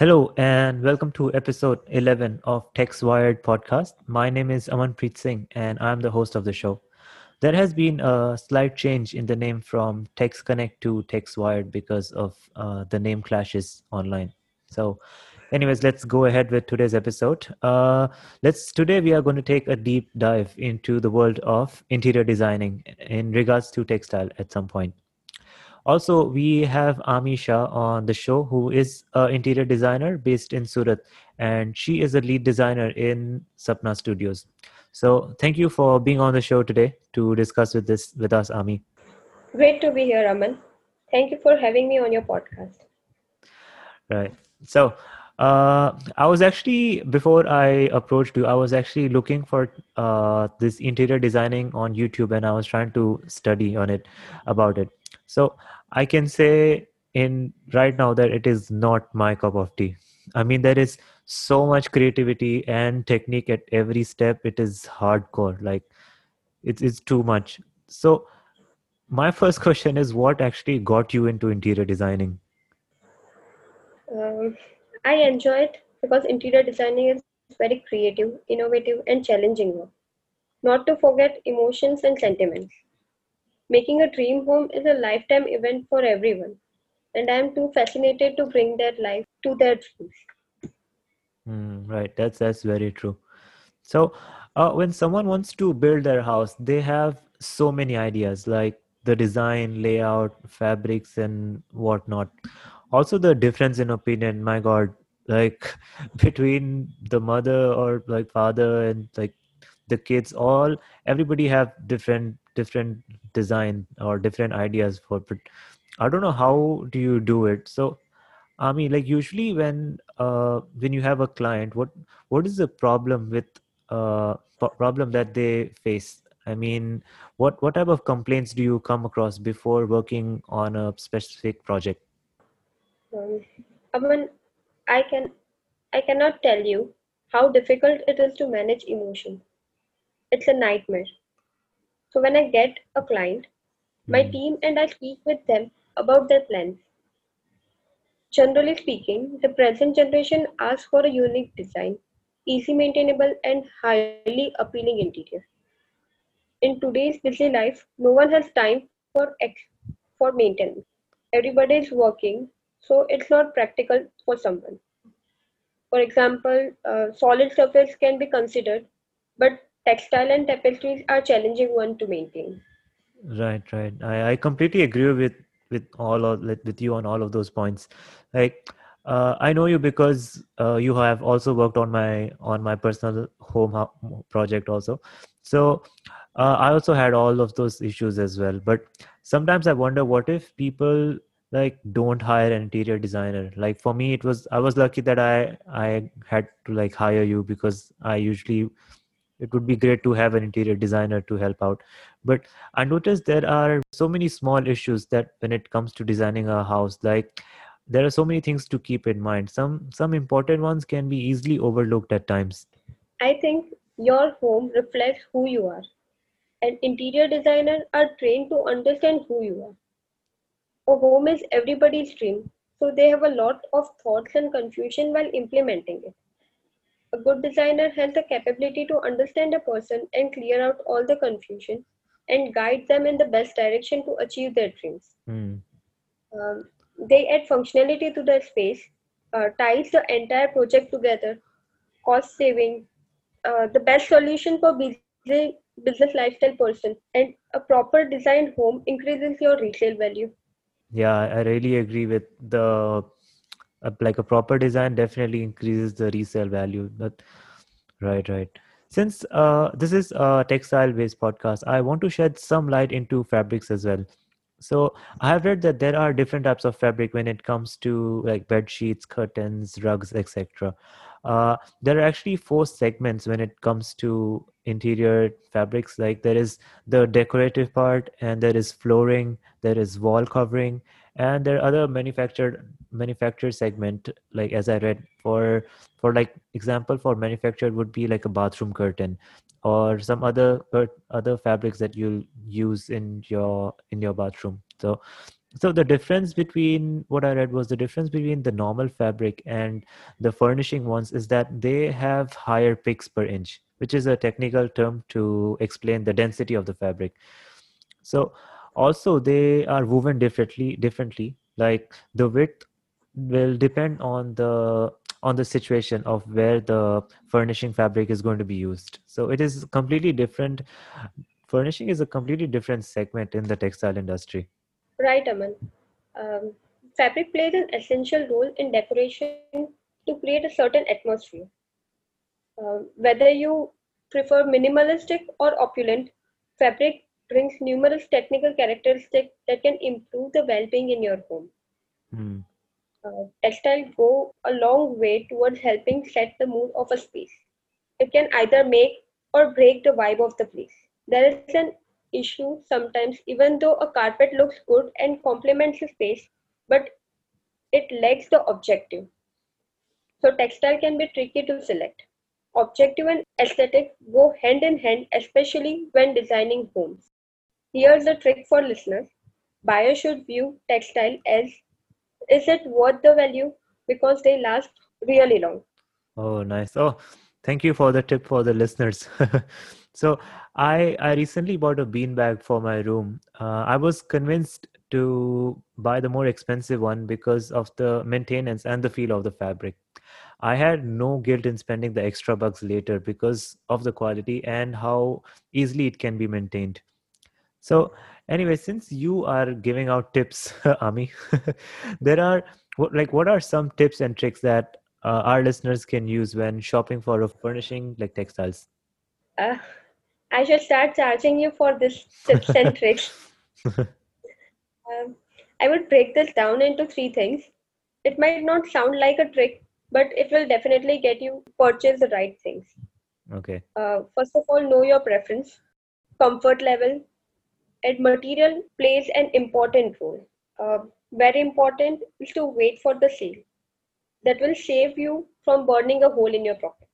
Hello and welcome to episode 11 of Tech's Wired podcast. My name is Amanpreet Singh and I'm the host of the show. There has been a slight change in the name from Text Connect to Tech's Wired because of uh, the name clashes online. So, anyways, let's go ahead with today's episode. Uh, let's today we are going to take a deep dive into the world of interior designing in regards to textile at some point. Also, we have Amisha on the show, who is an interior designer based in Surat, and she is a lead designer in Sapna Studios. So, thank you for being on the show today to discuss with this with us, Ami. Great to be here, Aman. Thank you for having me on your podcast. Right. So, uh, I was actually before I approached you, I was actually looking for uh, this interior designing on YouTube, and I was trying to study on it about it. So I can say in right now that it is not my cup of tea. I mean, there is so much creativity and technique at every step. It is hardcore. Like it's it's too much. So my first question is, what actually got you into interior designing? Um, I enjoy it because interior designing is very creative, innovative, and challenging. Not to forget emotions and sentiments. Making a dream home is a lifetime event for everyone, and I am too fascinated to bring that life to their dreams. Mm, right, that's that's very true. So, uh, when someone wants to build their house, they have so many ideas like the design, layout, fabrics, and whatnot. Also, the difference in opinion. My God, like between the mother or like father and like the kids, all everybody have different different design or different ideas for but i don't know how do you do it so i mean like usually when uh when you have a client what what is the problem with uh problem that they face i mean what what type of complaints do you come across before working on a specific project um, I mean, I can I cannot tell you how difficult it is to manage emotion. It's a nightmare. So when I get a client, my mm. team and I speak with them about their plans. Generally speaking, the present generation asks for a unique design, easy maintainable, and highly appealing interior. In today's busy life, no one has time for ex- for maintenance. Everybody is working, so it's not practical for someone. For example, uh, solid surface can be considered, but textile and tapestries are challenging one to maintain. Right, right. I, I completely agree with with all of with you on all of those points. Like, uh, I know you because uh, you have also worked on my on my personal home ho- project also. So uh, I also had all of those issues as well. But sometimes I wonder what if people like don't hire an interior designer. Like for me, it was I was lucky that I I had to like hire you because I usually it would be great to have an interior designer to help out but i noticed there are so many small issues that when it comes to designing a house like there are so many things to keep in mind some some important ones can be easily overlooked at times I think your home reflects who you are, and interior designers are trained to understand who you are. A home is everybody's dream, so they have a lot of thoughts and confusion while implementing it. A good designer has the capability to understand a person and clear out all the confusion and guide them in the best direction to achieve their dreams. Hmm. Um, they add functionality to the space, uh, ties the entire project together, cost saving, uh, the best solution for busy business lifestyle person, and a proper designed home increases your resale value. yeah i really agree with the uh, like a proper design definitely increases the resale value but right right since uh, this is a textile based podcast i want to shed some light into fabrics as well So I have read that there are different types of fabric when it comes to like bed sheets, curtains, rugs, etc. Uh, there are actually four segments when it comes to interior fabrics. Like there is the decorative part, and there is flooring, there is wall covering, and there are other manufactured manufactured segment. Like as I read for for like example for manufactured would be like a bathroom curtain or some other other fabrics that you'll use in your in your bathroom so so the difference between what i read was the difference between the normal fabric and the furnishing ones is that they have higher picks per inch which is a technical term to explain the density of the fabric so also they are woven differently differently like the width will depend on the on the situation of where the furnishing fabric is going to be used so it is completely different furnishing is a completely different segment in the textile industry Right, Aman. Um, fabric plays an essential role in decoration to create a certain atmosphere. Uh, whether you prefer minimalistic or opulent, fabric brings numerous technical characteristics that can improve the well-being in your home. Hmm. Uh, textiles go a long way towards helping set the mood of a space. It can either make or break the vibe of the place. There is an issue sometimes, even though a carpet looks good and complements the space, but it lacks the objective. So, textile can be tricky to select. Objective and aesthetic go hand in hand, especially when designing homes. Here's a trick for listeners buyers should view textile as is it worth the value because they last really long. Oh, nice. Oh, thank you for the tip for the listeners. so, I I recently bought a beanbag for my room. Uh, I was convinced to buy the more expensive one because of the maintenance and the feel of the fabric. I had no guilt in spending the extra bucks later because of the quality and how easily it can be maintained. So, anyway, since you are giving out tips, Ami, there are like what are some tips and tricks that uh, our listeners can use when shopping for a furnishing like textiles? Uh, I should start charging you for this tips and tricks. Um, I would break this down into three things. It might not sound like a trick, but it will definitely get you purchase the right things. okay. Uh, first of all, know your preference, comfort level, and material plays an important role. Uh, very important is to wait for the sale. That will save you from burning a hole in your pocket.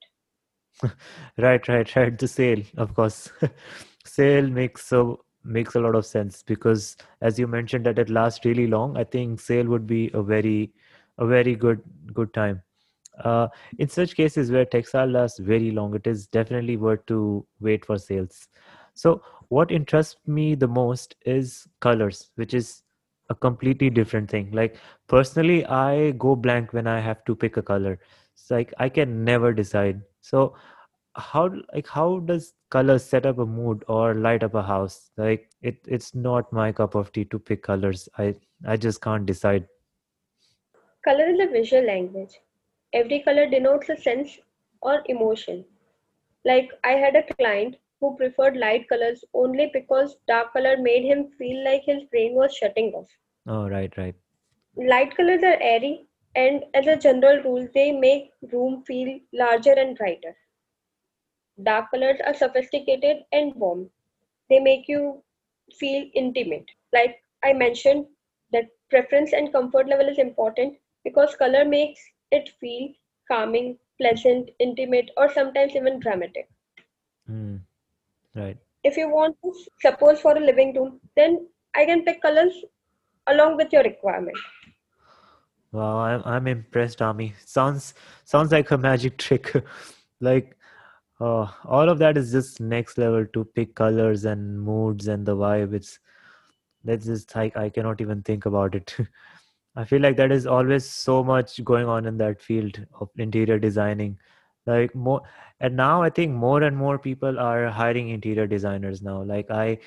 Right, right, right. The sale, of course. Sale makes so makes a lot of sense because as you mentioned that it lasts really long. I think sale would be a very a very good good time. Uh, in such cases where textile lasts very long, it is definitely worth to wait for sales. So what interests me the most is colors, which is a completely different thing. Like personally, I go blank when I have to pick a color. It's like I can never decide. So how like how does color set up a mood or light up a house like it it's not my cup of tea to pick colors i i just can't decide Color is a visual language. Every color denotes a sense or emotion. Like I had a client who preferred light colors only because dark color made him feel like his brain was shutting off. oh right right Light colors are airy and as a general rule they make room feel larger and brighter. Dark colors are sophisticated and warm. They make you feel intimate. Like I mentioned that preference and comfort level is important because color makes it feel calming, pleasant, intimate or sometimes even dramatic. mm, right. If you want to suppose for a living room, then I can pick colors along with your requirement. wow i'm, I'm impressed ami. Sounds sounds like a magic trick. Like uh, all of that is just next level to pick colors and moods and the vibe. It's that's just like i cannot even think about it. I feel like that is always so much going on in that field of interior designing. Like more, and now I think more and more people are hiring interior designers now. Like I,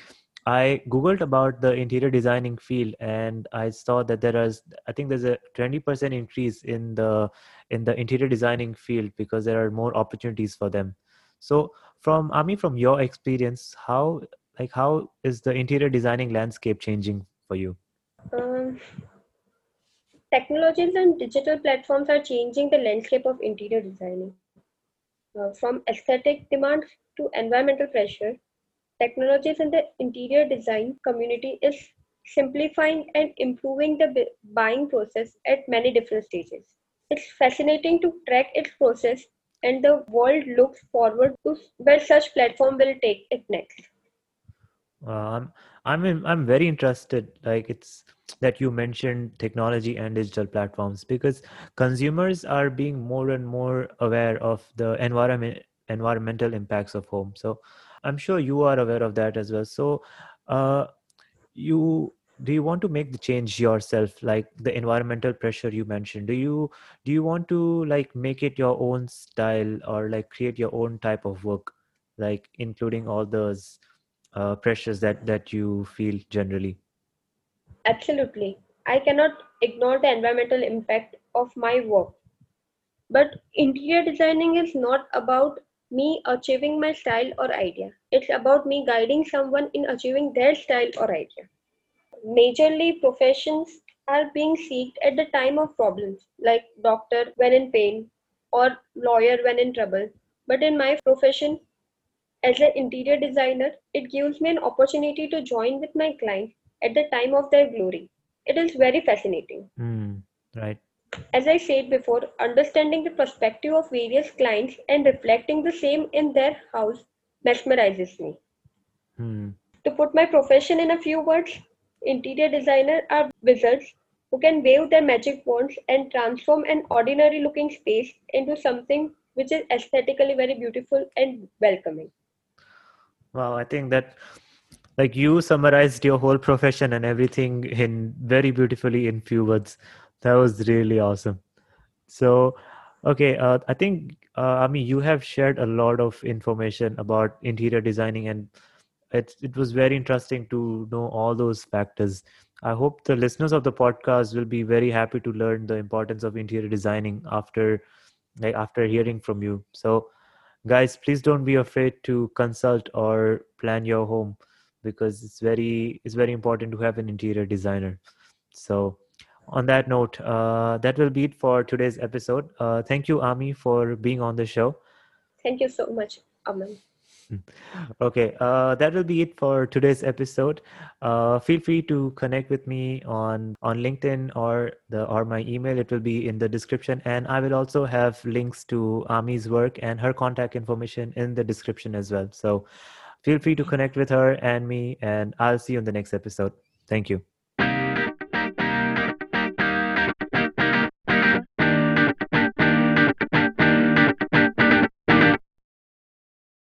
I googled about the interior designing field, and I saw that there is, I think there's a twenty percent increase in the in the interior designing field because there are more opportunities for them. So, from Ami, from your experience, how like how is the interior designing landscape changing for you? Um, technologies and digital platforms are changing the landscape of interior designing. Uh, from aesthetic demands to environmental pressure, technologies in the interior design community is simplifying and improving the buying process at many different stages. It's fascinating to track its process, and the world looks forward to where such platform will take it next. Uh, I'm I'm very interested. Like it's that you mentioned technology and digital platforms because consumers are being more and more aware of the environment environmental impacts of home. So I'm sure you are aware of that as well. So uh, you do you want to make the change yourself like the environmental pressure you mentioned do you do you want to like make it your own style or like create your own type of work like including all those uh, pressures that that you feel generally Absolutely. I cannot ignore the environmental impact of my work. But interior designing is not about me achieving my style or idea. It's about me guiding someone in achieving their style or idea. Majorly, professions are being sought at the time of problems, like doctor when in pain or lawyer when in trouble. But in my profession, as an interior designer, it gives me an opportunity to join with my client at the time of their glory. It is very fascinating. Hmm. right As I said before, understanding the perspective of various clients and reflecting the same in their house mesmerizes me. Hmm. To put my profession in a few words, interior designers are wizards who can wave their magic wands and transform an ordinary looking space into something which is aesthetically very beautiful and welcoming. Wow i think that like you summarized your whole profession and everything in very beautifully in few words. That was really awesome. So okay uh, i think uh, mean, you have shared a lot of information about interior designing and it, it was very interesting to know all those factors. I hope the listeners of the podcast will be very happy to learn the importance of interior designing after like after hearing from you. So guys please don't be afraid to consult or plan your home because it's very it's very important to have an interior designer. So on that note uh, that will be it for today's episode. Uh, thank you ami for being on the show. Thank you so much, Aman. okay uh, that will be it for today's episode. Uh, feel free to connect with me on on linkedin or the or my email. It will be in the description. And i will also have links to ami's work and her contact information in the description as well. So feel free to connect with her and me and i'll see you in the next episode. Thank you